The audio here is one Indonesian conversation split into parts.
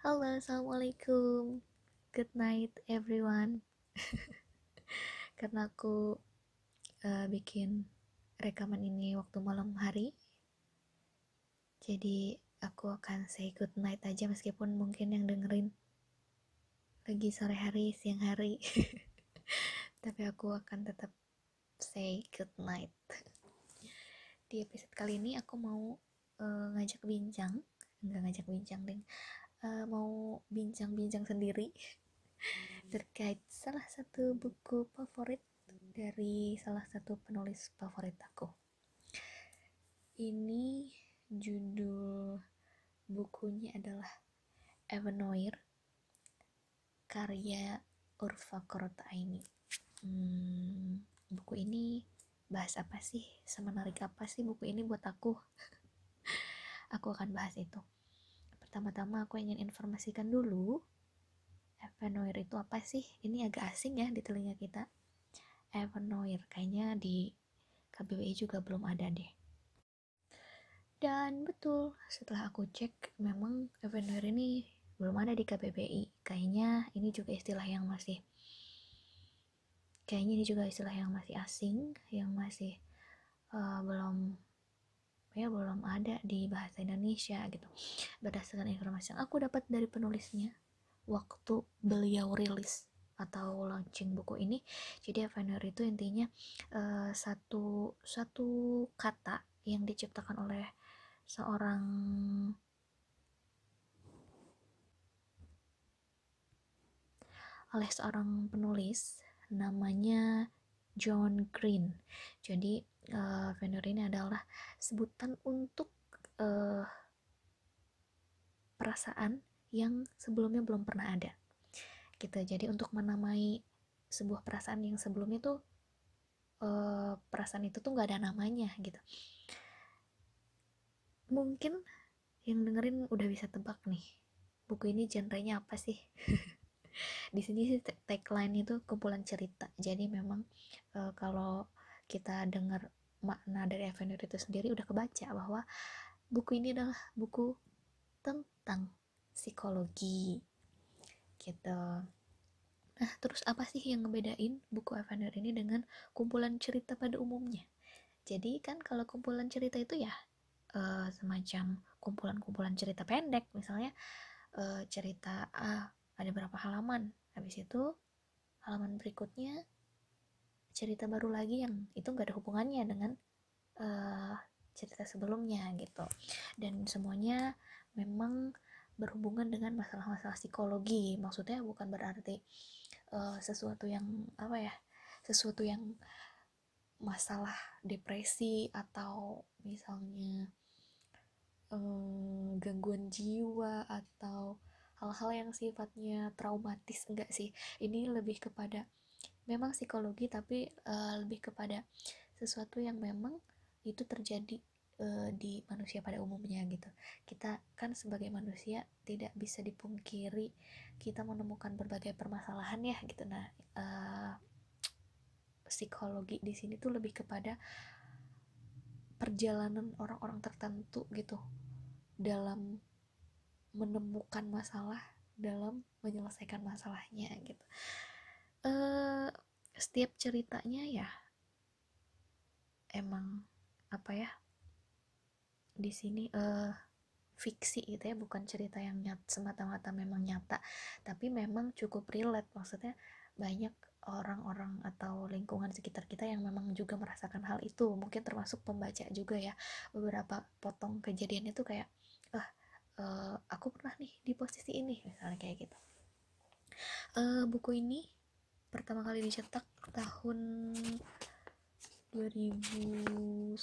Halo, assalamualaikum. Good night, everyone. Karena aku uh, bikin rekaman ini waktu malam hari, jadi aku akan say good night aja meskipun mungkin yang dengerin lagi sore hari, siang hari. Tapi aku akan tetap say good night. Di episode kali ini aku mau uh, ngajak bincang, enggak ngajak bincang, deh uh, mau bincang-bincang sendiri terkait salah satu buku favorit dari salah satu penulis favorit aku. Ini judul bukunya adalah Evanoir karya Urfa Korotaini. Hmm, buku ini bahas apa sih? Semenarik apa sih buku ini buat aku? aku akan bahas itu. Pertama-tama aku ingin informasikan dulu Evanoir itu apa sih? Ini agak asing ya di telinga kita. Evanoir kayaknya di KBBI juga belum ada deh. Dan betul, setelah aku cek memang Evanoir ini belum ada di KBBI. Kayaknya ini juga istilah yang masih kayaknya ini juga istilah yang masih asing, yang masih uh, belum ya belum ada di bahasa Indonesia gitu. Berdasarkan informasi yang aku dapat dari penulisnya waktu beliau rilis atau launching buku ini jadi Evander itu intinya uh, satu satu kata yang diciptakan oleh seorang oleh seorang penulis namanya John Green. Jadi uh, vendor ini adalah sebutan untuk uh, perasaan yang sebelumnya belum pernah ada. Gitu. Jadi untuk menamai sebuah perasaan yang sebelumnya tuh uh, perasaan itu tuh nggak ada namanya gitu. Mungkin yang dengerin udah bisa tebak nih buku ini genrenya apa sih? Di sini sih tagline itu kumpulan cerita. Jadi memang uh, kalau kita dengar makna dari Avenger itu sendiri udah kebaca bahwa buku ini adalah buku tentang psikologi gitu. Nah terus apa sih yang ngebedain buku Avenger ini dengan kumpulan cerita pada umumnya? Jadi kan kalau kumpulan cerita itu ya uh, semacam kumpulan-kumpulan cerita pendek misalnya uh, cerita ah ada berapa halaman. Habis itu halaman berikutnya cerita baru lagi yang itu gak ada hubungannya dengan uh, cerita sebelumnya gitu. Dan semuanya memang berhubungan dengan masalah-masalah psikologi. Maksudnya bukan berarti uh, sesuatu yang apa ya sesuatu yang masalah depresi atau misalnya um, gangguan jiwa atau hal-hal yang sifatnya traumatis enggak sih. Ini lebih kepada memang psikologi tapi uh, lebih kepada sesuatu yang memang itu terjadi uh, di manusia pada umumnya gitu. Kita kan sebagai manusia tidak bisa dipungkiri kita menemukan berbagai permasalahan ya gitu. Nah uh, psikologi di sini tuh lebih kepada perjalanan orang-orang tertentu gitu. Dalam menemukan masalah dalam menyelesaikan masalahnya gitu uh, setiap ceritanya ya emang apa ya di sini uh, fiksi gitu ya bukan cerita yang nyata semata-mata memang nyata tapi memang cukup relate. Maksudnya banyak orang-orang atau lingkungan sekitar kita yang memang juga merasakan hal itu. Mungkin termasuk pembaca juga ya beberapa potong kejadian itu kayak ah uh, aku pernah nih di posisi ini misalnya kayak gitu. Uh, buku ini pertama kali dicetak tahun 2019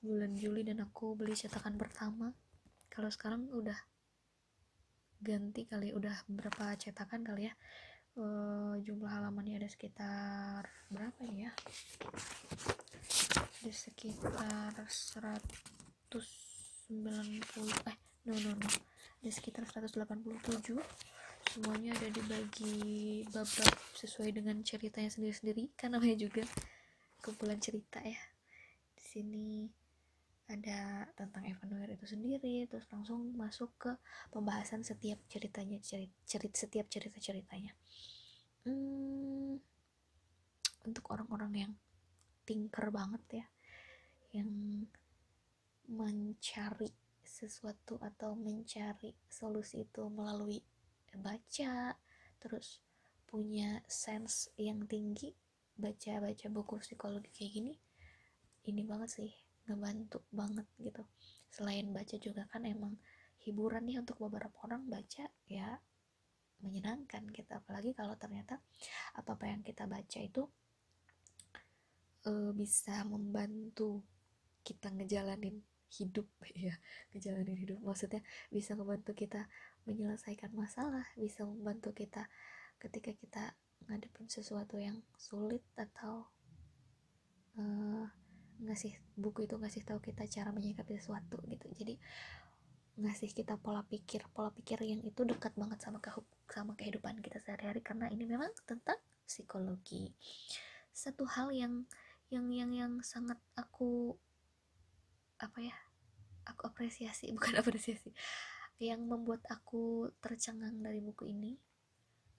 bulan Juli dan aku beli cetakan pertama. Kalau sekarang udah ganti kali udah berapa cetakan kali ya? Uh, jumlah halamannya ada sekitar berapa ya? Ada sekitar 190 eh no no no. Ada sekitar 187 semuanya ada dibagi bab-bab sesuai dengan ceritanya sendiri-sendiri. Kan namanya juga kumpulan cerita ya. Di sini ada tentang Evanuer itu sendiri terus langsung masuk ke pembahasan setiap ceritanya cerit, cerit setiap cerita ceritanya hmm, untuk orang-orang yang tinker banget ya yang mencari sesuatu atau mencari solusi itu melalui baca terus punya sense yang tinggi baca-baca buku psikologi kayak gini ini banget sih ngebantu banget gitu. Selain baca juga kan emang hiburan nih untuk beberapa orang baca ya menyenangkan gitu. Apalagi kalau ternyata apa apa yang kita baca itu e, bisa membantu kita ngejalanin hidup ya ngejalanin hidup. Maksudnya bisa membantu kita menyelesaikan masalah bisa membantu kita ketika kita ngadepin sesuatu yang sulit atau uh, ngasih buku itu ngasih tahu kita cara menyikapi sesuatu gitu. Jadi ngasih kita pola pikir pola pikir yang itu dekat banget sama ke sama kehidupan kita sehari-hari. Karena ini memang tentang psikologi. Satu hal yang yang yang yang sangat aku apa ya aku apresiasi bukan apresiasi yang membuat aku tercengang dari buku ini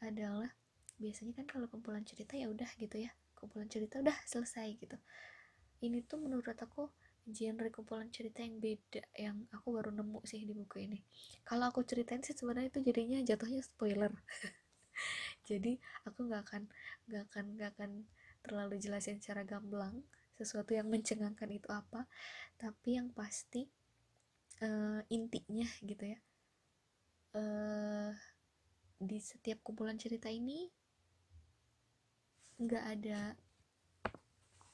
adalah biasanya kan kalau kumpulan cerita ya udah gitu ya kumpulan cerita udah selesai gitu. Ini tuh menurut aku genre kumpulan cerita yang beda yang aku baru nemu sih di buku ini. Kalau aku ceritain sih sebenarnya itu jadinya jatuhnya spoiler. Jadi aku nggak akan nggak akan nggak akan terlalu jelasin secara gamblang sesuatu yang mencengangkan itu apa. Tapi yang pasti uh, intinya gitu ya uh, di setiap kumpulan cerita ini nggak ada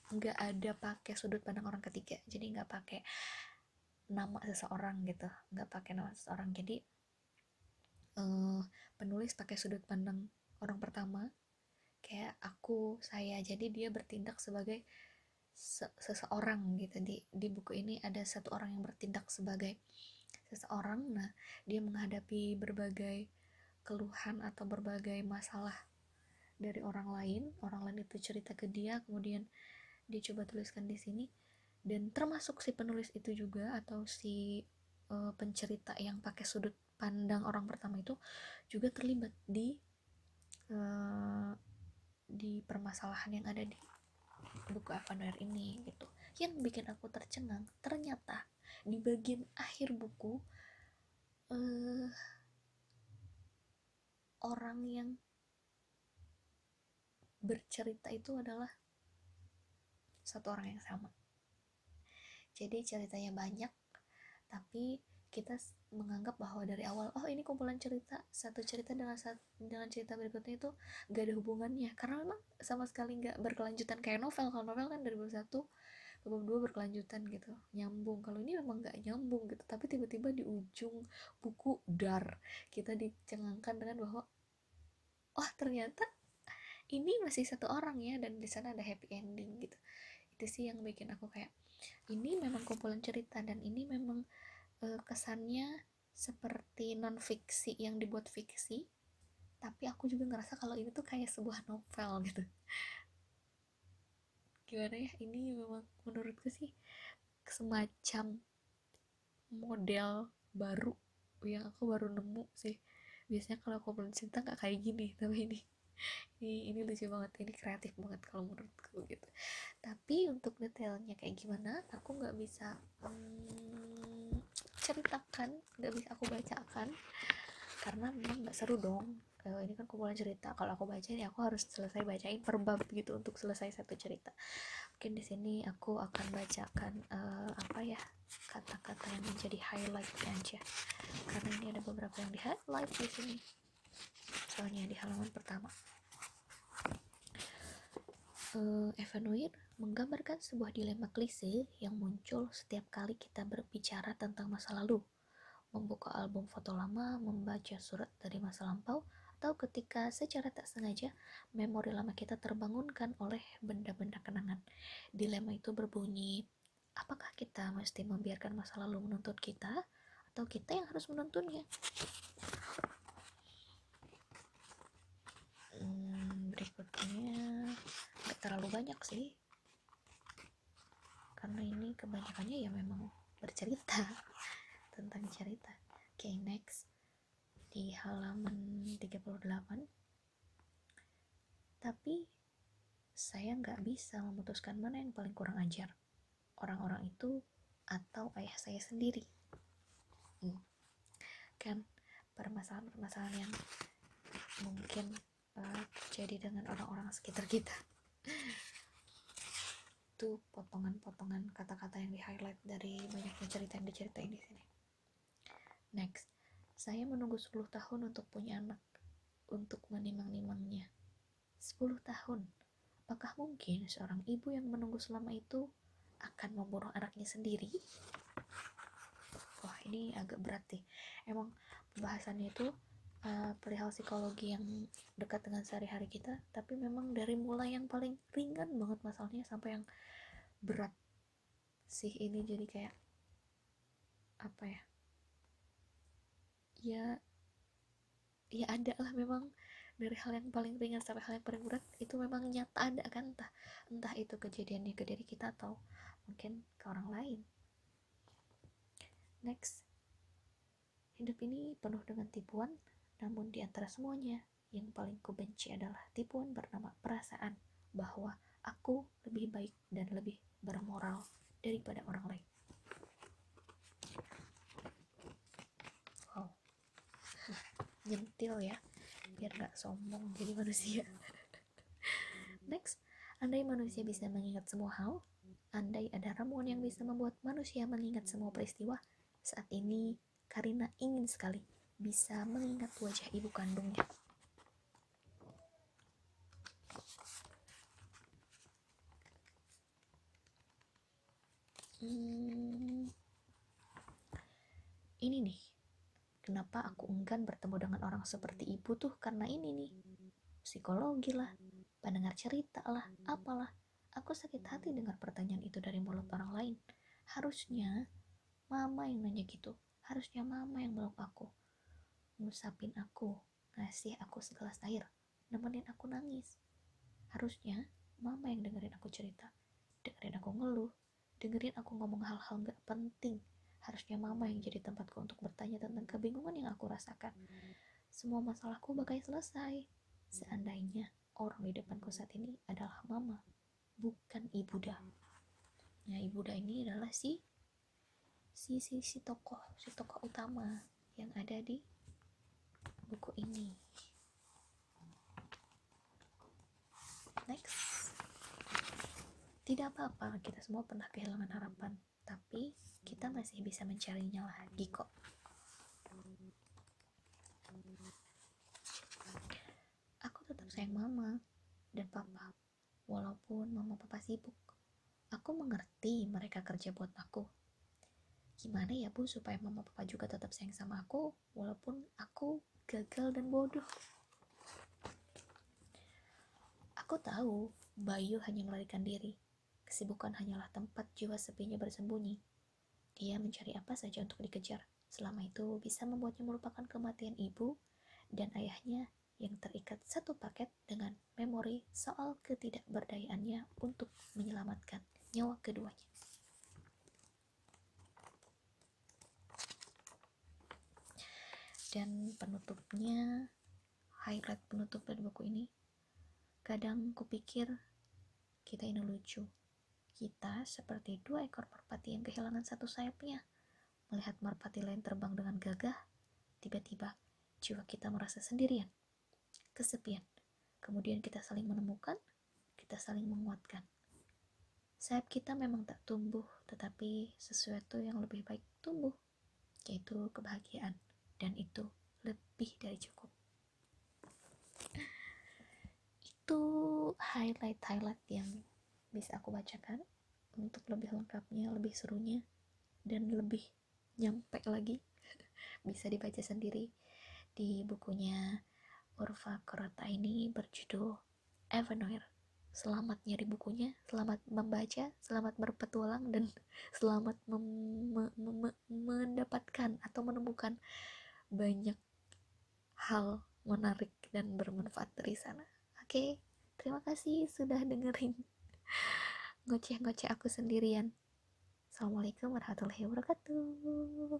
nggak ada pakai sudut pandang orang ketiga. Jadi nggak pakai nama seseorang gitu. Nggak pakai nama seseorang. Jadi uh, penulis pakai sudut pandang orang pertama. Kayak aku saya. Jadi dia bertindak sebagai se seseorang gitu. Di di buku ini ada satu orang yang bertindak sebagai seseorang nah dia menghadapi berbagai keluhan atau berbagai masalah dari orang lain orang lain itu cerita ke dia kemudian dia coba tuliskan di sini dan termasuk si penulis itu juga atau si uh, pencerita yang pakai sudut pandang orang pertama itu juga terlibat di uh, di permasalahan yang ada di buku Avatar ini gitu. Yang bikin aku tercengang ternyata di bagian akhir buku uh, orang yang bercerita itu adalah satu orang yang sama. Jadi ceritanya banyak tapi kita menganggap bahwa dari awal oh ini kumpulan cerita satu cerita dengan dengan cerita berikutnya itu gak ada hubungannya. Karena memang sama sekali nggak berkelanjutan kayak novel. Kalau novel kan dari bab satu ke bab dua berkelanjutan gitu nyambung. Kalau ini memang nggak nyambung gitu tapi tiba-tiba di ujung buku dar kita dicengangkan dengan bahwa oh ternyata ini masih satu orang ya dan di sana ada happy ending gitu. Itu sih yang bikin aku kayak ini memang kumpulan cerita dan ini memang uh, kesannya seperti non fiksi yang dibuat fiksi tapi aku juga ngerasa kalau ini tuh kayak sebuah novel gitu gimana ya? Ini memang menurutku sih semacam model baru yang aku baru nemu sih. Biasanya kalau aku belum cerita nggak kayak gini tapi ini ini ini lucu banget ini kreatif banget kalau menurutku gitu. Tapi untuk detailnya kayak gimana aku nggak bisa hmm, ceritakan nggak bisa aku bacakan karena memang nggak seru dong uh, ini kan kumpulan cerita. Kalau aku baca ya aku harus selesai bacain per bab gitu untuk selesai satu cerita. Mungkin di sini aku akan bacakan uh, apa ya kata-kata yang menjadi highlight aja. Karena ini ada beberapa yang di highlight di sini. Soalnya di halaman pertama. Uh, Evanuir menggambarkan sebuah dilema klise yang muncul setiap kali kita berbicara tentang masa lalu. Membuka album foto lama, membaca surat dari masa lampau, atau ketika secara tak sengaja memori lama kita terbangunkan oleh benda-benda kenangan. Dilema itu berbunyi, apakah kita mesti membiarkan masa lalu menuntut kita, atau kita yang harus menuntunnya? Hmm, berikutnya gak terlalu banyak sih karena ini kebanyakannya ya memang bercerita tentang cerita oke okay, next di halaman 38 tapi saya nggak bisa memutuskan mana yang paling kurang ajar orang-orang itu atau ayah saya sendiri. Hmm. kan permasalahan-permasalahan yang mungkin uh, terjadi dengan orang-orang sekitar kita. Itu potongan-potongan kata-kata yang di highlight dari banyaknya cerita yang diceritain di sini. Next saya menunggu 10 tahun untuk punya anak untuk menimang-nimangnya. 10 tahun? Apakah mungkin seorang ibu yang menunggu selama itu akan membunuh anaknya sendiri? Wah ini agak berat sih. Emang pembahasannya itu uh, perihal psikologi yang dekat dengan sehari-hari kita tapi memang dari mulai yang paling ringan banget masalahnya sampai yang berat sih ini. Jadi kayak apa ya ya ya ada lah memang dari hal yang paling ringan sampai hal yang paling berat itu memang nyata ada kan entah entah itu kejadiannya ke diri kita atau mungkin ke orang lain next hidup ini penuh dengan tipuan namun di antara semuanya, yang paling kubenci adalah tipuan bernama perasaan bahwa aku lebih baik dan lebih bermoral daripada orang lain. Nyentil ya, biar gak sombong jadi manusia. Next, andai manusia bisa mengingat semua hal, andai ada ramuan yang bisa membuat manusia mengingat semua peristiwa, saat ini Karina ingin sekali bisa mengingat wajah ibu kandungnya. Hmm, ini nih, kenapa aku enggan bertemu dengan orang seperti ibu tuh karena ini nih, psikologi lah, pendengar cerita lah, apalah. Aku sakit hati dengar pertanyaan itu dari mulut orang lain. Harusnya mama yang nanya gitu, harusnya mama yang meluk aku ngusapin aku, ngasih aku segelas air, nemenin aku nangis. Harusnya mama yang dengerin aku cerita, dengerin aku ngeluh, dengerin aku ngomong hal-hal gak penting. Harusnya mama yang jadi tempatku untuk bertanya tentang kebingungan yang aku rasakan. Semua masalahku bakal selesai. Seandainya orang di depanku saat ini adalah mama, bukan ibu dah. Nah, ibu dah ini adalah si si si si tokoh, si tokoh utama yang ada di buku ini next tidak apa-apa kita semua pernah kehilangan harapan tapi kita masih bisa mencarinya lagi kok aku tetap sayang mama dan papa walaupun mama papa sibuk aku mengerti mereka kerja buat aku gimana ya bu supaya mama papa juga tetap sayang sama aku walaupun aku gagal dan bodoh. Aku tahu Bayu hanya melarikan diri. Kesibukan hanyalah tempat jiwa sepinya bersembunyi. Dia mencari apa saja untuk dikejar. Selama itu bisa membuatnya melupakan kematian ibu dan ayahnya yang terikat satu paket dengan memori soal ketidakberdayaannya untuk menyelamatkan nyawa keduanya. dan penutupnya highlight penutup dari buku ini kadang kupikir kita ini lucu kita seperti dua ekor merpati yang kehilangan satu sayapnya. Melihat merpati lain terbang dengan gagah tiba-tiba jiwa kita merasa sendirian kesepian. Kemudian kita saling menemukan kita saling menguatkan. Sayap kita memang tak tumbuh tetapi sesuatu yang lebih baik tumbuh yaitu kebahagiaan. Dan itu lebih dari cukup. Itu highlight-highlight yang bisa aku bacakan untuk lebih lengkapnya, lebih serunya dan lebih nyampe lagi. Bisa dibaca sendiri di bukunya Urfa Korota ini berjudul Evernoir. Selamat nyari bukunya selamat membaca selamat berpetualang dan selamat mendapatkan atau menemukan banyak hal menarik dan bermanfaat dari sana. Oke, terima kasih sudah dengerin ngoceh-ngoceh aku sendirian. Assalamualaikum warahmatullahi wabarakatuh